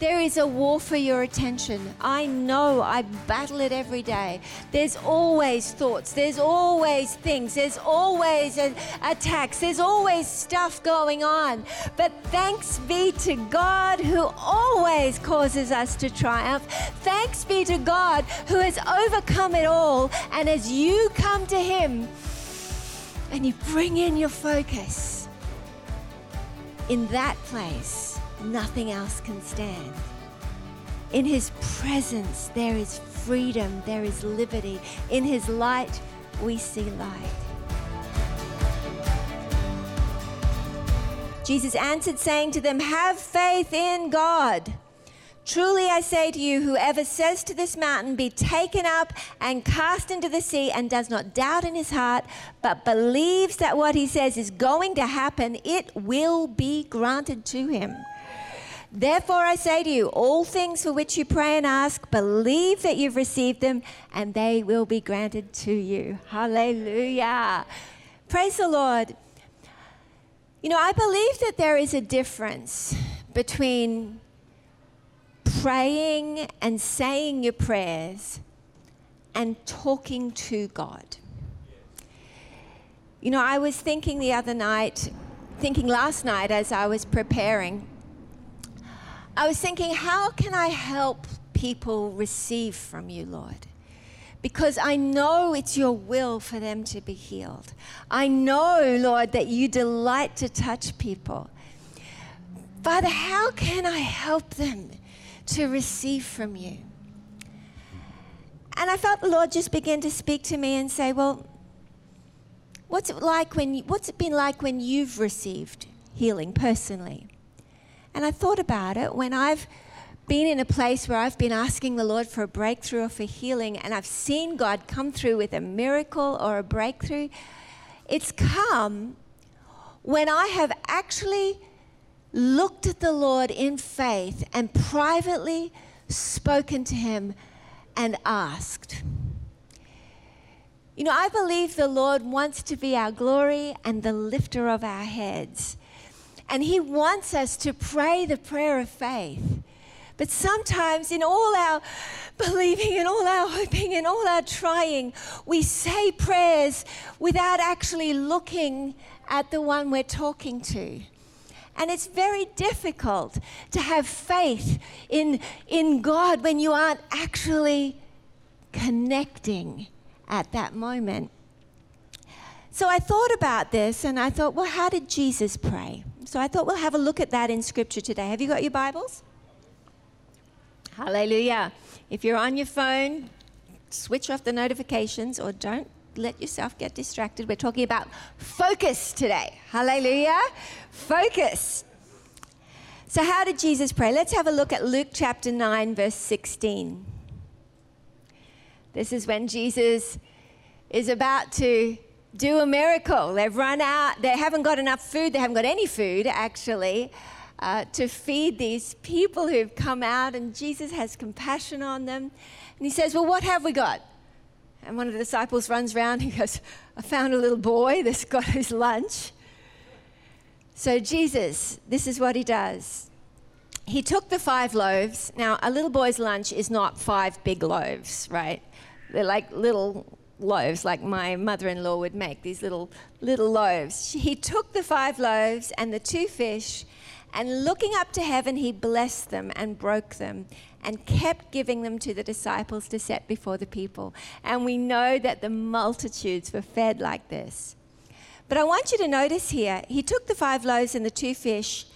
There is a war for your attention. I know I battle it every day. There's always thoughts, there's always things, there's always attacks, there's always stuff going on. But thanks be to God who always causes us to triumph. Thanks be to God who has overcome it all. And as you come to Him and you bring in your focus, in that place, nothing else can stand. In His presence, there is freedom, there is liberty. In His light, we see light. Jesus answered, saying to them, Have faith in God. Truly I say to you, whoever says to this mountain, Be taken up and cast into the sea, and does not doubt in his heart, but believes that what he says is going to happen, it will be granted to him. Therefore, I say to you, all things for which you pray and ask, believe that you've received them, and they will be granted to you. Hallelujah. Praise the Lord. You know, I believe that there is a difference between praying and saying your prayers and talking to God. You know, I was thinking the other night, thinking last night as I was preparing I was thinking, how can I help people receive from you, Lord? Because I know it's your will for them to be healed. I know, Lord, that you delight to touch people. Father, how can I help them to receive from you? And I felt the Lord just begin to speak to me and say, Well, what's it like when you, what's it been like when you've received healing personally? And I thought about it when I've been in a place where I've been asking the Lord for a breakthrough or for healing, and I've seen God come through with a miracle or a breakthrough. It's come when I have actually looked at the Lord in faith and privately spoken to Him and asked. You know, I believe the Lord wants to be our glory and the lifter of our heads. And He wants us to pray the prayer of faith. But sometimes, in all our believing and all our hoping and all our trying, we say prayers without actually looking at the one we're talking to. And it's very difficult to have faith in, in God when you aren't actually connecting at that moment. So I thought about this and I thought, well, how did Jesus pray? So I thought we'll have a look at that in Scripture today. Have you got your Bibles? Hallelujah. If you're on your phone, switch off the notifications or don't let yourself get distracted. We're talking about focus today. Hallelujah. Focus. So, how did Jesus pray? Let's have a look at Luke chapter 9, verse 16. This is when Jesus is about to do a miracle. They've run out, they haven't got enough food, they haven't got any food actually. Uh, to feed these people who've come out, and Jesus has compassion on them. And he says, Well, what have we got? And one of the disciples runs around and goes, I found a little boy that's got his lunch. So, Jesus, this is what he does. He took the five loaves. Now, a little boy's lunch is not five big loaves, right? They're like little loaves like my mother-in-law would make these little little loaves. He took the five loaves and the two fish and looking up to heaven he blessed them and broke them and kept giving them to the disciples to set before the people. And we know that the multitudes were fed like this. But i want you to notice here he took the five loaves and the two fish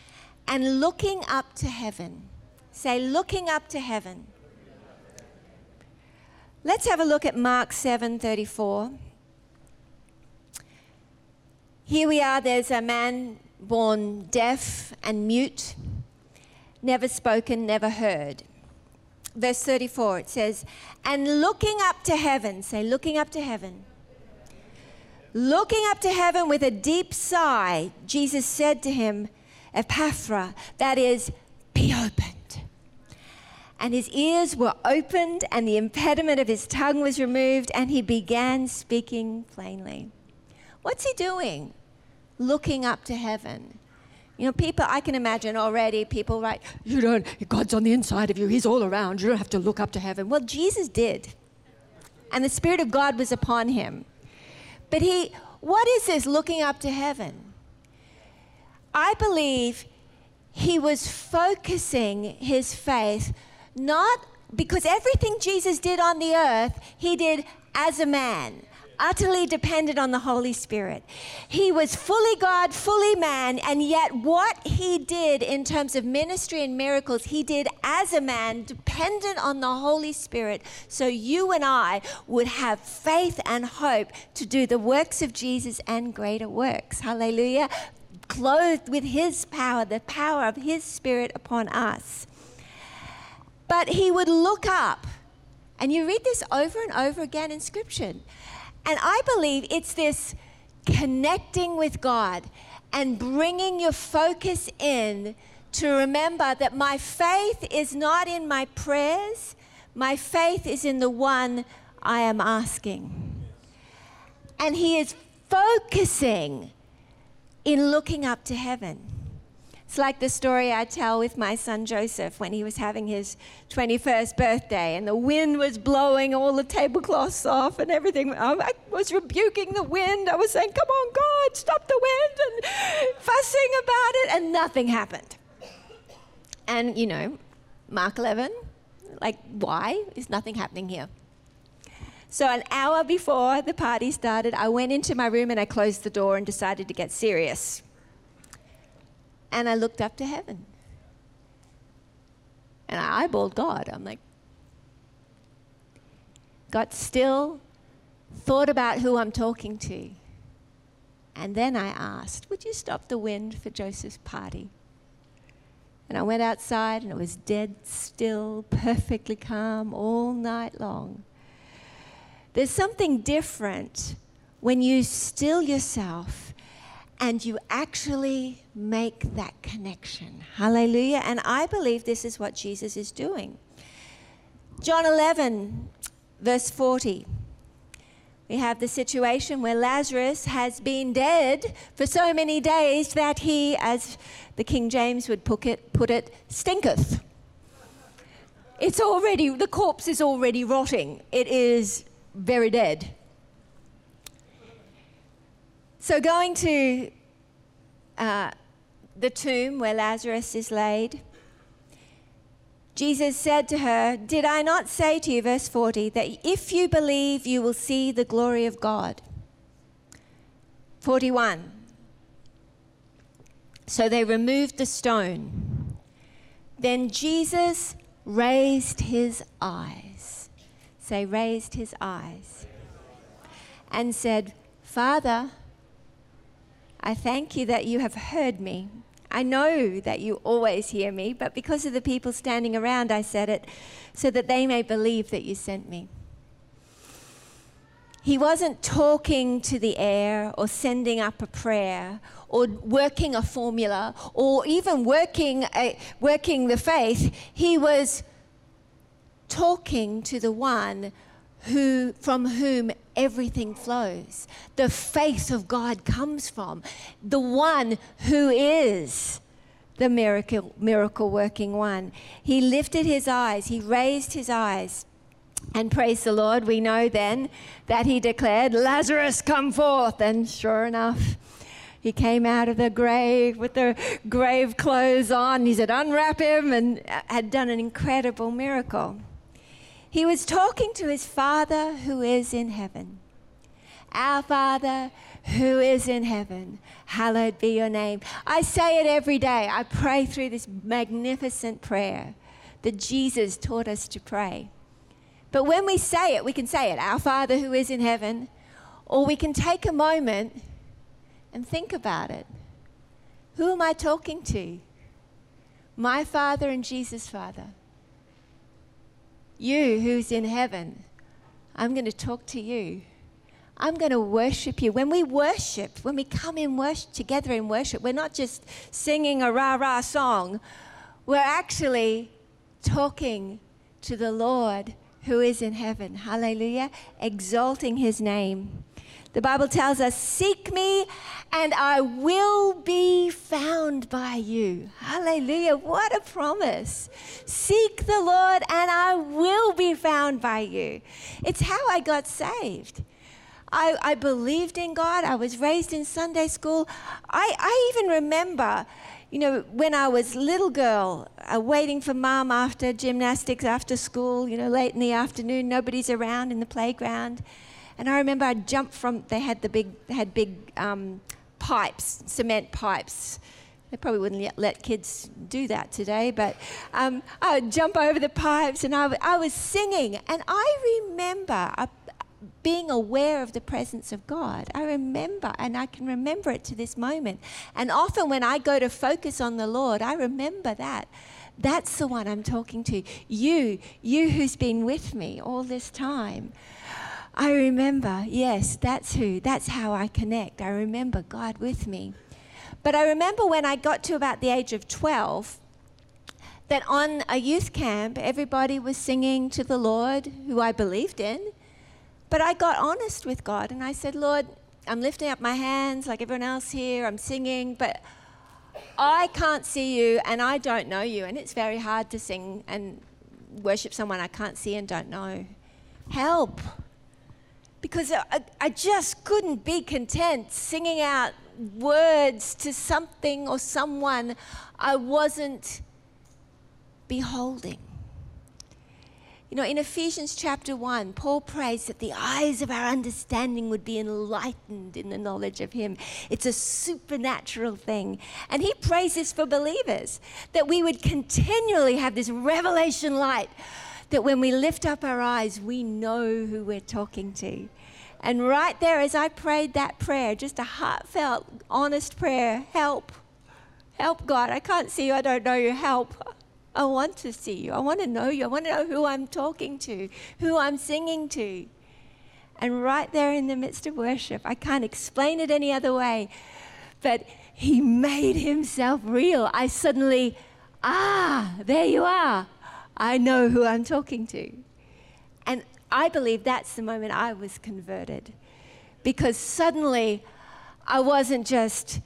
and looking up to heaven say looking up to heaven Let's have a look at Mark 7:34. Here we are there's a man born deaf and mute, never spoken, never heard. Verse 34 it says, "And looking up to heaven, say looking up to heaven. Looking up to heaven with a deep sigh, Jesus said to him, Ephphatha, that is, be open and his ears were opened, and the impediment of his tongue was removed, and he began speaking plainly. What's he doing? Looking up to heaven. You know, people, I can imagine already people write, you don't, God's on the inside of you, He's all around, you don't have to look up to heaven. Well, Jesus did. And the Spirit of God was upon him. But he, what is this looking up to heaven? I believe he was focusing his faith not because everything Jesus did on the earth, he did as a man utterly dependent on the Holy Spirit. He was fully God, fully man, and yet what he did in terms of ministry and miracles, he did as a man, dependent on the Holy Spirit. So you and I would have faith and hope to do the works of Jesus and greater works. Hallelujah. Clothed with his power, the power of his spirit upon us. But he would look up. And you read this over and over again in Scripture. And I believe it's this connecting with God and bringing your focus in to remember that my faith is not in my prayers, my faith is in the one I am asking. And He is focusing in looking up to heaven. It's like the story I tell with my son Joseph when he was having his 21st birthday and the wind was blowing all the tablecloths off and everything. I was rebuking the wind. I was saying, Come on, God, stop the wind, and fussing about it, and nothing happened. And, you know, Mark 11, like, why is nothing happening here? So, an hour before the party started, I went into my room and I closed the door and decided to get serious and I looked up to heaven. And I eyeballed God. I'm like, got still, thought about who I'm talking to. And then I asked, Would you stop the wind for Joseph's party? And I went outside and it was dead still, perfectly calm all night long. There's something different when you still yourself and you actually make that connection. Hallelujah. And I believe this is what Jesus is doing. John 11, verse 40. We have the situation where Lazarus has been dead for so many days that he, as the King James would put it, put it stinketh. It's already, the corpse is already rotting. It is very dead. So, going to uh, the tomb where Lazarus is laid, Jesus said to her, Did I not say to you, verse 40, that if you believe, you will see the glory of God? 41. So they removed the stone. Then Jesus raised his eyes. Say, raised his eyes. And said, Father, I thank you that you have heard me. I know that you always hear me, but because of the people standing around, I said it so that they may believe that you sent me. He wasn't talking to the air or sending up a prayer or working a formula or even working, a, working the faith. He was talking to the one who, from whom everything flows. The faith of God comes from the one who is the miracle, miracle working one. He lifted his eyes, he raised his eyes. And praise the Lord, we know then that he declared, Lazarus, come forth. And sure enough, he came out of the grave with the grave clothes on. He said, Unwrap him, and had done an incredible miracle. He was talking to his Father who is in heaven. Our Father who is in heaven, hallowed be your name. I say it every day. I pray through this magnificent prayer that Jesus taught us to pray. But when we say it, we can say it, Our Father who is in heaven, or we can take a moment and think about it. Who am I talking to? My Father and Jesus' Father. You who's in heaven, I'm going to talk to you. I'm going to worship you. When we worship, when we come in worship together in worship, we're not just singing a rah rah song. We're actually talking to the Lord who is in heaven. Hallelujah. Exalting his name. The Bible tells us, Seek me and I will be found by you. Hallelujah. What a promise. Seek the Lord and I will be found by you. It's how I got saved. I, I believed in God. I was raised in Sunday school. I, I even remember you know, when I was little girl, uh, waiting for mom after gymnastics, after school, you know, late in the afternoon, nobody's around in the playground. And I remember I'd jump from, they had the big, they had big um, pipes, cement pipes. They probably wouldn't let kids do that today, but um, I would jump over the pipes and I, I was singing. And I remember a being aware of the presence of God. I remember, and I can remember it to this moment. And often when I go to focus on the Lord, I remember that. That's the one I'm talking to. You, you who's been with me all this time. I remember, yes, that's who, that's how I connect. I remember God with me. But I remember when I got to about the age of 12, that on a youth camp, everybody was singing to the Lord, who I believed in. But I got honest with God and I said, Lord, I'm lifting up my hands like everyone else here, I'm singing, but I can't see you and I don't know you. And it's very hard to sing and worship someone I can't see and don't know. Help. Because I, I just couldn't be content singing out words to something or someone I wasn't beholding. You know, in Ephesians chapter 1, Paul prays that the eyes of our understanding would be enlightened in the knowledge of Him. It's a supernatural thing. And he prays this for believers that we would continually have this revelation light that when we lift up our eyes, we know who we're talking to. And right there, as I prayed that prayer, just a heartfelt, honest prayer help, help God. I can't see you, I don't know you, help. I want to see you. I want to know you. I want to know who I'm talking to, who I'm singing to. And right there in the midst of worship, I can't explain it any other way, but he made himself real. I suddenly, ah, there you are. I know who I'm talking to. And I believe that's the moment I was converted. Because suddenly I wasn't just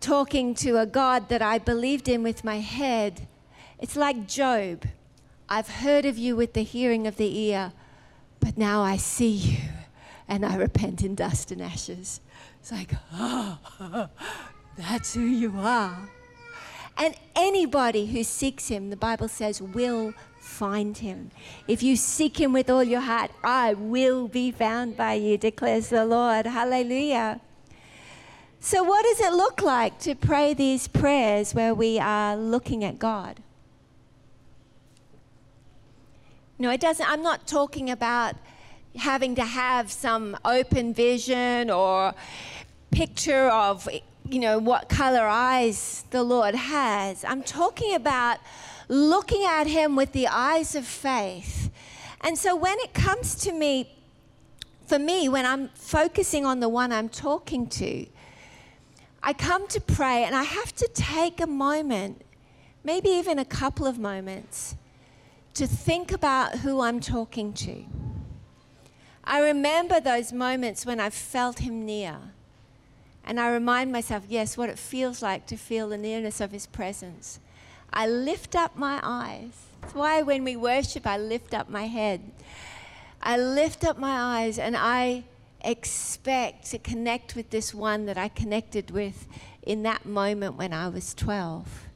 talking to a God that I believed in with my head, it's like Job. I've heard of you with the hearing of the ear, but now I see you and I repent in dust and ashes. It's like, oh, that's who you are. And anybody who seeks him, the Bible says, will find him. If you seek him with all your heart, I will be found by you, declares the Lord. Hallelujah. So, what does it look like to pray these prayers where we are looking at God? No, it doesn't. I'm not talking about having to have some open vision or picture of, you know, what color eyes the Lord has. I'm talking about looking at Him with the eyes of faith. And so when it comes to me, for me, when I'm focusing on the one I'm talking to, I come to pray and I have to take a moment, maybe even a couple of moments to think about who I'm talking to. I remember those moments when I felt him near. And I remind myself, yes, what it feels like to feel the nearness of his presence. I lift up my eyes. That's why when we worship, I lift up my head. I lift up my eyes and I expect to connect with this one that I connected with in that moment when I was 12.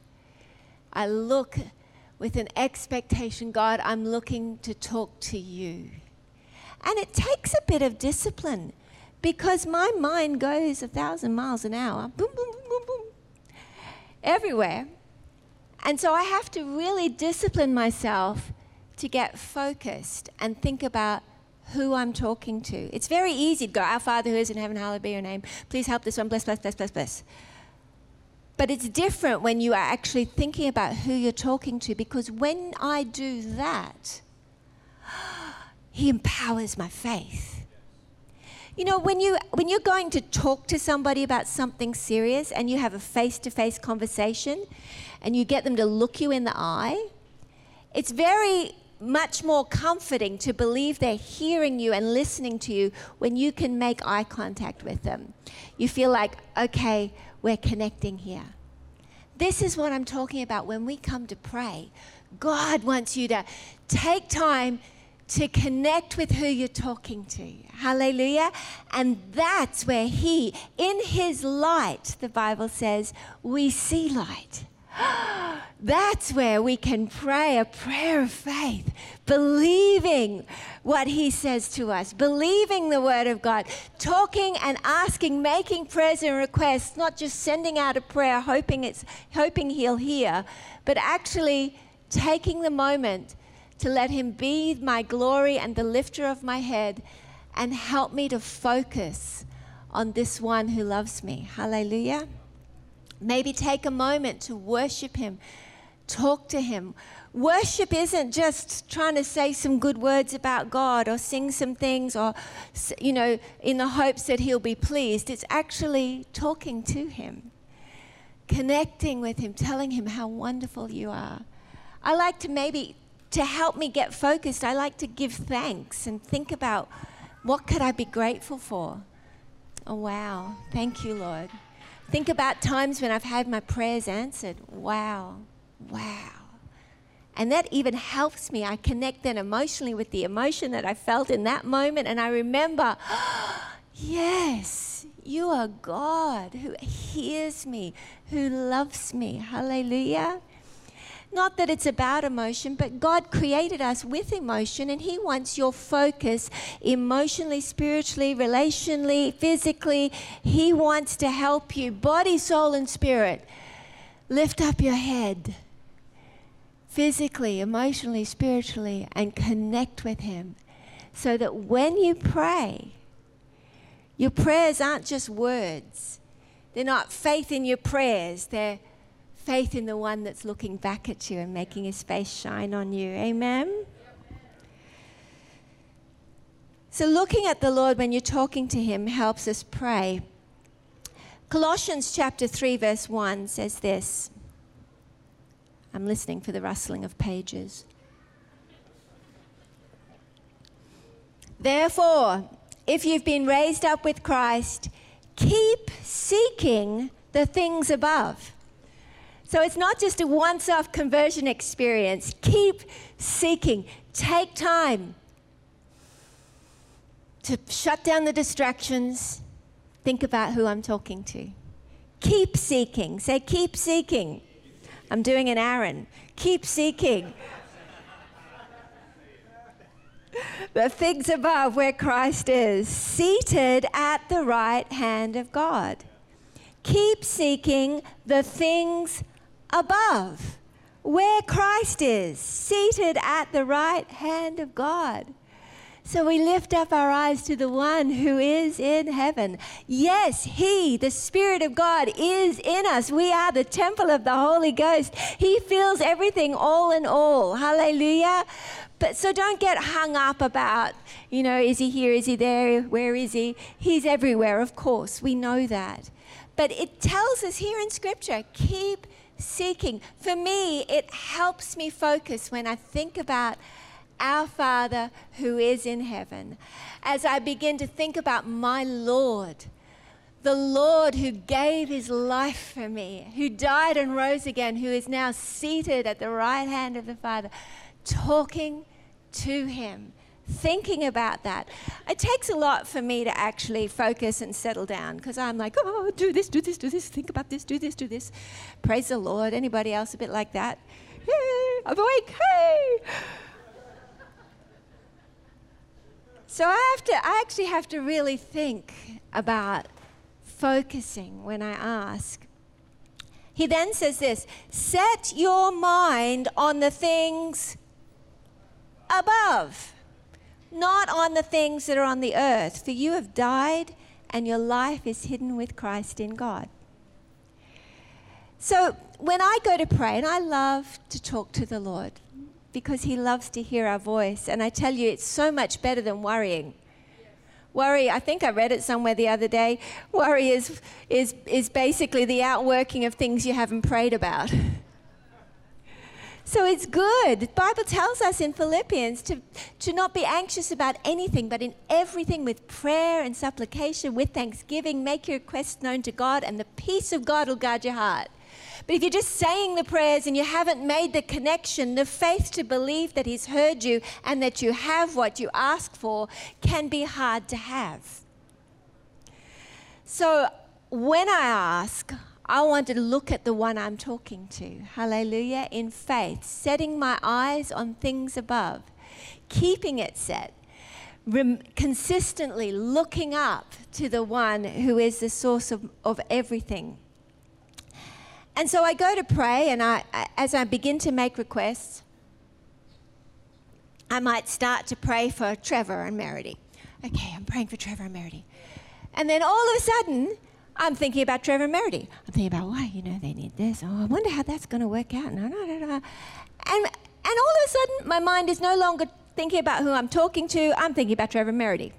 I look with an expectation God, I'm looking to talk to you. And it takes a bit of discipline because my mind goes a thousand miles an hour, boom, boom, boom, boom, boom, everywhere. And so I have to really discipline myself to get focused and think about who I'm talking to. It's very easy to go, Our Father who is in heaven, hallowed be your name. Please help this one. Bless, bless, bless, bless, bless. But it's different when you are actually thinking about who you're talking to because when I do that, He empowers my faith. You know, when, you, when you're going to talk to somebody about something serious and you have a face to face conversation and you get them to look you in the eye, it's very much more comforting to believe they're hearing you and listening to you when you can make eye contact with them. You feel like, okay, we're connecting here. This is what I'm talking about when we come to pray. God wants you to take time to connect with who you're talking to. Hallelujah. And that's where He, in His light, the Bible says, we see light. That's where we can pray a prayer of faith, believing what He says to us, believing the Word of God, talking and asking, making prayers and requests, not just sending out a prayer hoping, it's, hoping He'll hear, but actually taking the moment to let Him be my glory and the lifter of my head and help me to focus on this one who loves me. Hallelujah. Maybe take a moment to worship Him, talk to Him. Worship isn't just trying to say some good words about God or sing some things or, you know, in the hopes that He'll be pleased. It's actually talking to Him, connecting with Him, telling Him how wonderful you are. I like to maybe, to help me get focused, I like to give thanks and think about what could I be grateful for? Oh, wow. Thank you, Lord. Think about times when I've had my prayers answered. Wow, wow. And that even helps me. I connect then emotionally with the emotion that I felt in that moment. And I remember, yes, you are God who hears me, who loves me. Hallelujah. Not that it's about emotion, but God created us with emotion and He wants your focus emotionally, spiritually, relationally, physically. He wants to help you, body, soul, and spirit. Lift up your head physically, emotionally, spiritually, and connect with Him so that when you pray, your prayers aren't just words. They're not faith in your prayers. They're faith in the one that's looking back at you and making his face shine on you. Amen? So, looking at the Lord when you're talking to him helps us pray. Colossians chapter 3, verse 1 says this. I'm listening for the rustling of pages. Therefore, if you've been raised up with Christ, keep seeking the things above so it's not just a once off conversion experience. Keep seeking, take time to shut down the distractions, think about who I'm talking to. Keep seeking. Say, keep seeking. I'm doing an Aaron. Keep seeking. the things above where Christ is, seated at the right hand of God. Keep seeking the things above, where Christ is, seated at the right hand of God. So we lift up our eyes to the one who is in heaven. Yes, He, the Spirit of God, is in us. We are the temple of the Holy Ghost. He fills everything all in all. Hallelujah. But so don't get hung up about, you know, is he here? Is he there? Where is he? He's everywhere, of course. We know that. But it tells us here in Scripture keep seeking. For me, it helps me focus when I think about our Father who is in heaven. As I begin to think about my Lord, the Lord who gave his life for me, who died and rose again, who is now seated at the right hand of the Father, talking to him thinking about that. It takes a lot for me to actually focus and settle down because I'm like, oh, do this, do this, do this, think about this, do this, do this. Praise the Lord. Anybody else a bit like that? Hey, I'm awake. Hey. So I have to, I actually have to really think about focusing when I ask. He then says this set your mind on the things above not on the things that are on the earth, for you have died and your life is hidden with Christ in God. So when I go to pray, and I love to talk to the Lord because He loves to hear our voice, and I tell you, it's so much better than worrying. Worry, I think I read it somewhere the other day. Worry is, is, is basically the outworking of things you haven't prayed about. So it's good. The Bible tells us in Philippians to, to not be anxious about anything, but in everything with prayer and supplication, with thanksgiving, make your requests known to God, and the peace of God will guard your heart. But if you're just saying the prayers and you haven't made the connection, the faith to believe that He's heard you and that you have what you ask for can be hard to have. So when I ask, I want to look at the one I'm talking to. Hallelujah. In faith, setting my eyes on things above, keeping it set, rem- consistently looking up to the one who is the source of, of everything. And so I go to pray, and I, as I begin to make requests, I might start to pray for Trevor and Meredy. Okay, I'm praying for Trevor and Meredy. And then all of a sudden, I'm thinking about Trevor and Meredy. I'm thinking about why, you know, they need this. Oh, I wonder how that's going to work out. No, no, no, no. And, and all of a sudden, my mind is no longer thinking about who I'm talking to. I'm thinking about Trevor and Meredy.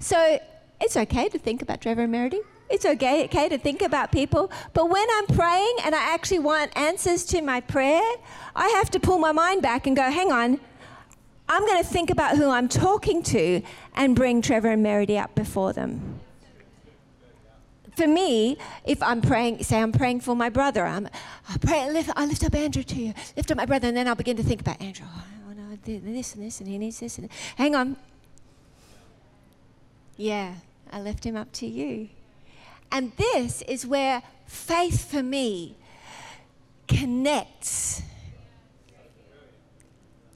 So it's okay to think about Trevor and Meredy. It's okay, okay to think about people. But when I'm praying and I actually want answers to my prayer, I have to pull my mind back and go, hang on, I'm going to think about who I'm talking to and bring Trevor and Meredy up before them for me, if I'm praying, say I'm praying for my brother, I'm, I pray, lift, I lift up Andrew to you, lift up my brother, and then I'll begin to think about Andrew. Oh, do this and this, and he needs this. And hang on. Yeah, I lift him up to you. And this is where faith for me connects.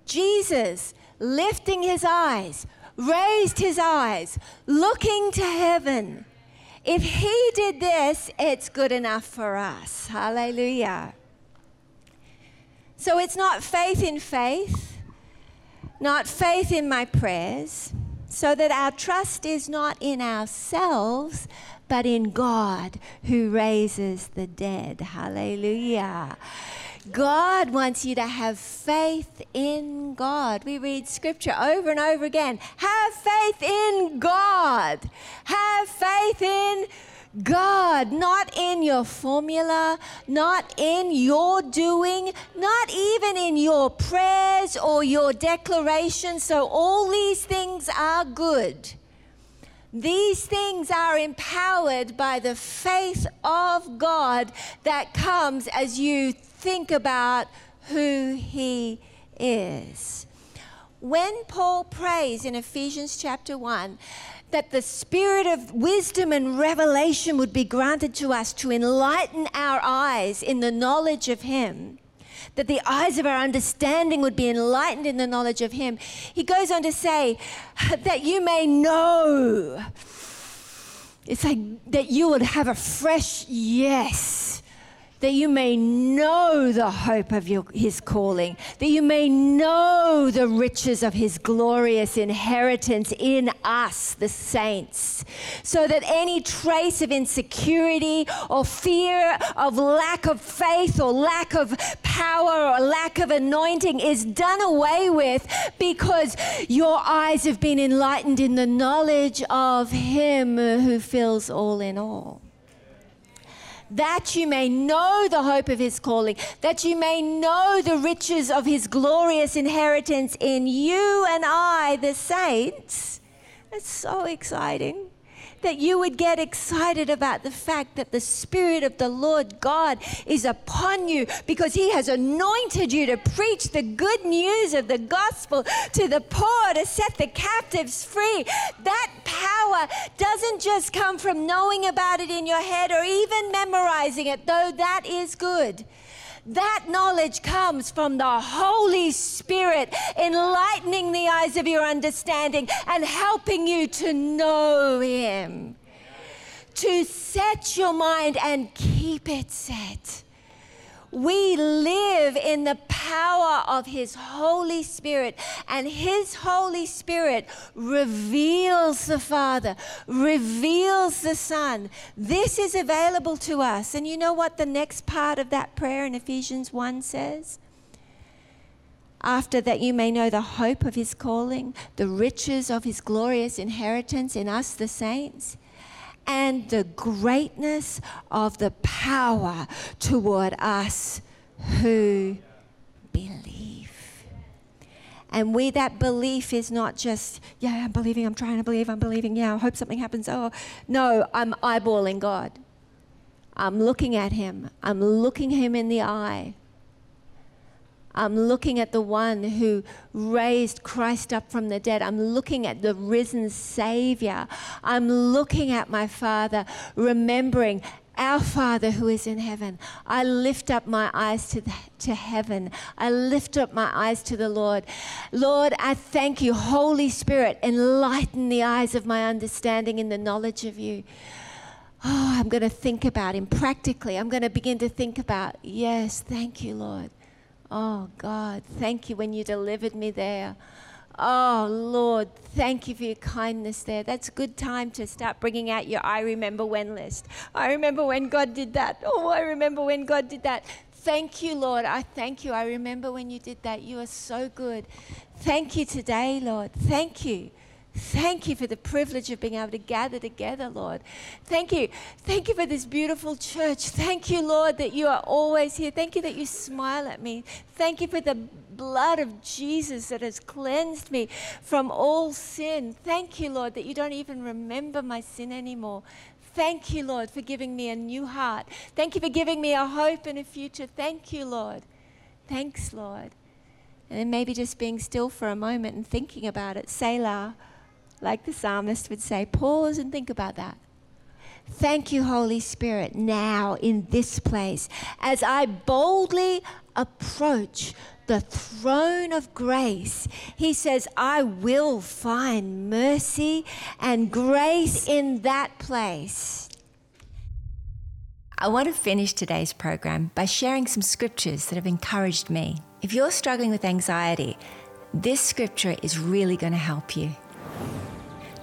Jesus lifting his eyes, raised his eyes, looking to heaven if he did this, it's good enough for us. Hallelujah. So it's not faith in faith, not faith in my prayers, so that our trust is not in ourselves, but in God who raises the dead. Hallelujah. God wants you to have faith in God. We read scripture over and over again. Have faith in God. Have faith in God, not in your formula, not in your doing, not even in your prayers or your declarations. So, all these things are good. These things are empowered by the faith of God that comes as you think about who He is. When Paul prays in Ephesians chapter 1 that the spirit of wisdom and revelation would be granted to us to enlighten our eyes in the knowledge of Him, that the eyes of our understanding would be enlightened in the knowledge of Him, he goes on to say that you may know. It's like that you would have a fresh yes that you may know the hope of your, his calling, that you may know the riches of his glorious inheritance in us, the saints, so that any trace of insecurity or fear of lack of faith or lack of power or lack of anointing is done away with because your eyes have been enlightened in the knowledge of him who fills all in all that you may know the hope of his calling, that you may know the riches of his glorious inheritance in you and I, the saints. It's so exciting that you would get excited about the fact that the Spirit of the Lord God is upon you because He has anointed you to preach the good news of the gospel to the poor, to set the captives free. That power doesn't just come from knowing about it in your head or even memorizing it, though that is good. That knowledge comes from the Holy Spirit enlightening the eyes of your understanding and helping you to know Him. To set your mind and keep it set. We live in the power of His Holy Spirit, and His Holy Spirit reveals the Father, reveals the Son. This is available to us. And you know what the next part of that prayer in Ephesians 1 says? After that, you may know the hope of His calling, the riches of His glorious inheritance in us, the saints and the greatness of the power toward us who believe. And we, that belief is not just, yeah, I'm believing, I'm trying to believe, I'm believing, yeah, I hope something happens. Oh, no, I'm eyeballing God. I'm looking at Him. I'm looking Him in the eye. I'm looking at the one who raised Christ up from the dead. I'm looking at the risen Savior. I'm looking at my Father, remembering our Father who is in heaven. I lift up my eyes to, the, to heaven. I lift up my eyes to the Lord. Lord, I thank you, Holy Spirit, enlighten the eyes of my understanding in the knowledge of you. Oh, I'm going to think about him practically. I'm going to begin to think about, yes, thank you, Lord. Oh, God, thank you when you delivered me there. Oh, Lord, thank you for your kindness there. That's a good time to start bringing out your I remember when list. I remember when God did that. Oh, I remember when God did that. Thank you, Lord. I thank you. I remember when you did that. You are so good. Thank you today, Lord. Thank you. Thank you for the privilege of being able to gather together, Lord. Thank you. Thank you for this beautiful church. Thank you, Lord, that you are always here. Thank you that you smile at me. Thank you for the blood of Jesus that has cleansed me from all sin. Thank you, Lord, that you don't even remember my sin anymore. Thank you, Lord, for giving me a new heart. Thank you for giving me a hope and a future. Thank you, Lord. Thanks, Lord. And then maybe just being still for a moment and thinking about it. Selah like the psalmist would say, pause and think about that. Thank you, Holy Spirit, now in this place as I boldly approach the throne of grace. He says, I will find mercy and grace in that place. I want to finish today's program by sharing some scriptures that have encouraged me. If you're struggling with anxiety, this scripture is really going to help you.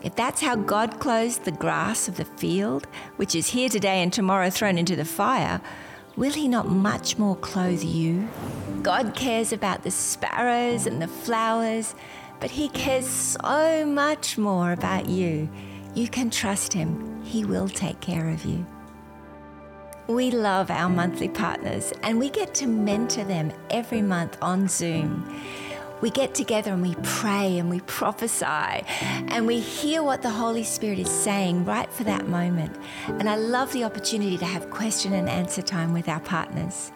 If that's how God clothes the grass of the field, which is here today and tomorrow thrown into the fire, will He not much more clothe you? God cares about the sparrows and the flowers, but He cares so much more about you. You can trust Him, He will take care of you. We love our monthly partners and we get to mentor them every month on Zoom we get together and we pray and we prophesy and we hear what the Holy Spirit is saying right for that moment. And I love the opportunity to have question and answer time with our partners.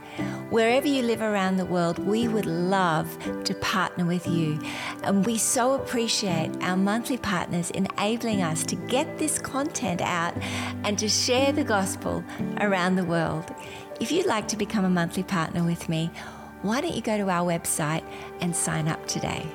Wherever you live around the world, we would love to partner with you. And we so appreciate our monthly partners enabling us to get this content out and to share the gospel around the world. If you'd like to become a monthly partner with me, why don't you go to our website and sign up today?